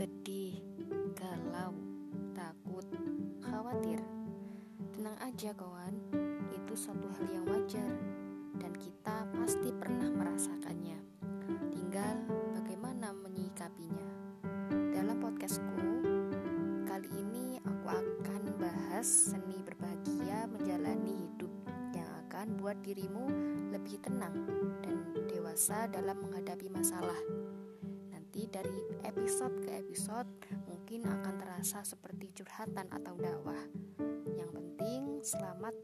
sedih, galau, takut, khawatir. Tenang aja kawan, itu satu hal yang wajar dan kita pasti pernah merasakannya. Tinggal bagaimana menyikapinya. Dalam podcastku kali ini aku akan bahas seni berbahagia menjalani hidup yang akan buat dirimu lebih tenang dan dewasa dalam menghadapi masalah. Nanti dari episode ke episode mungkin akan terasa seperti curhatan atau dakwah. Yang penting selamat.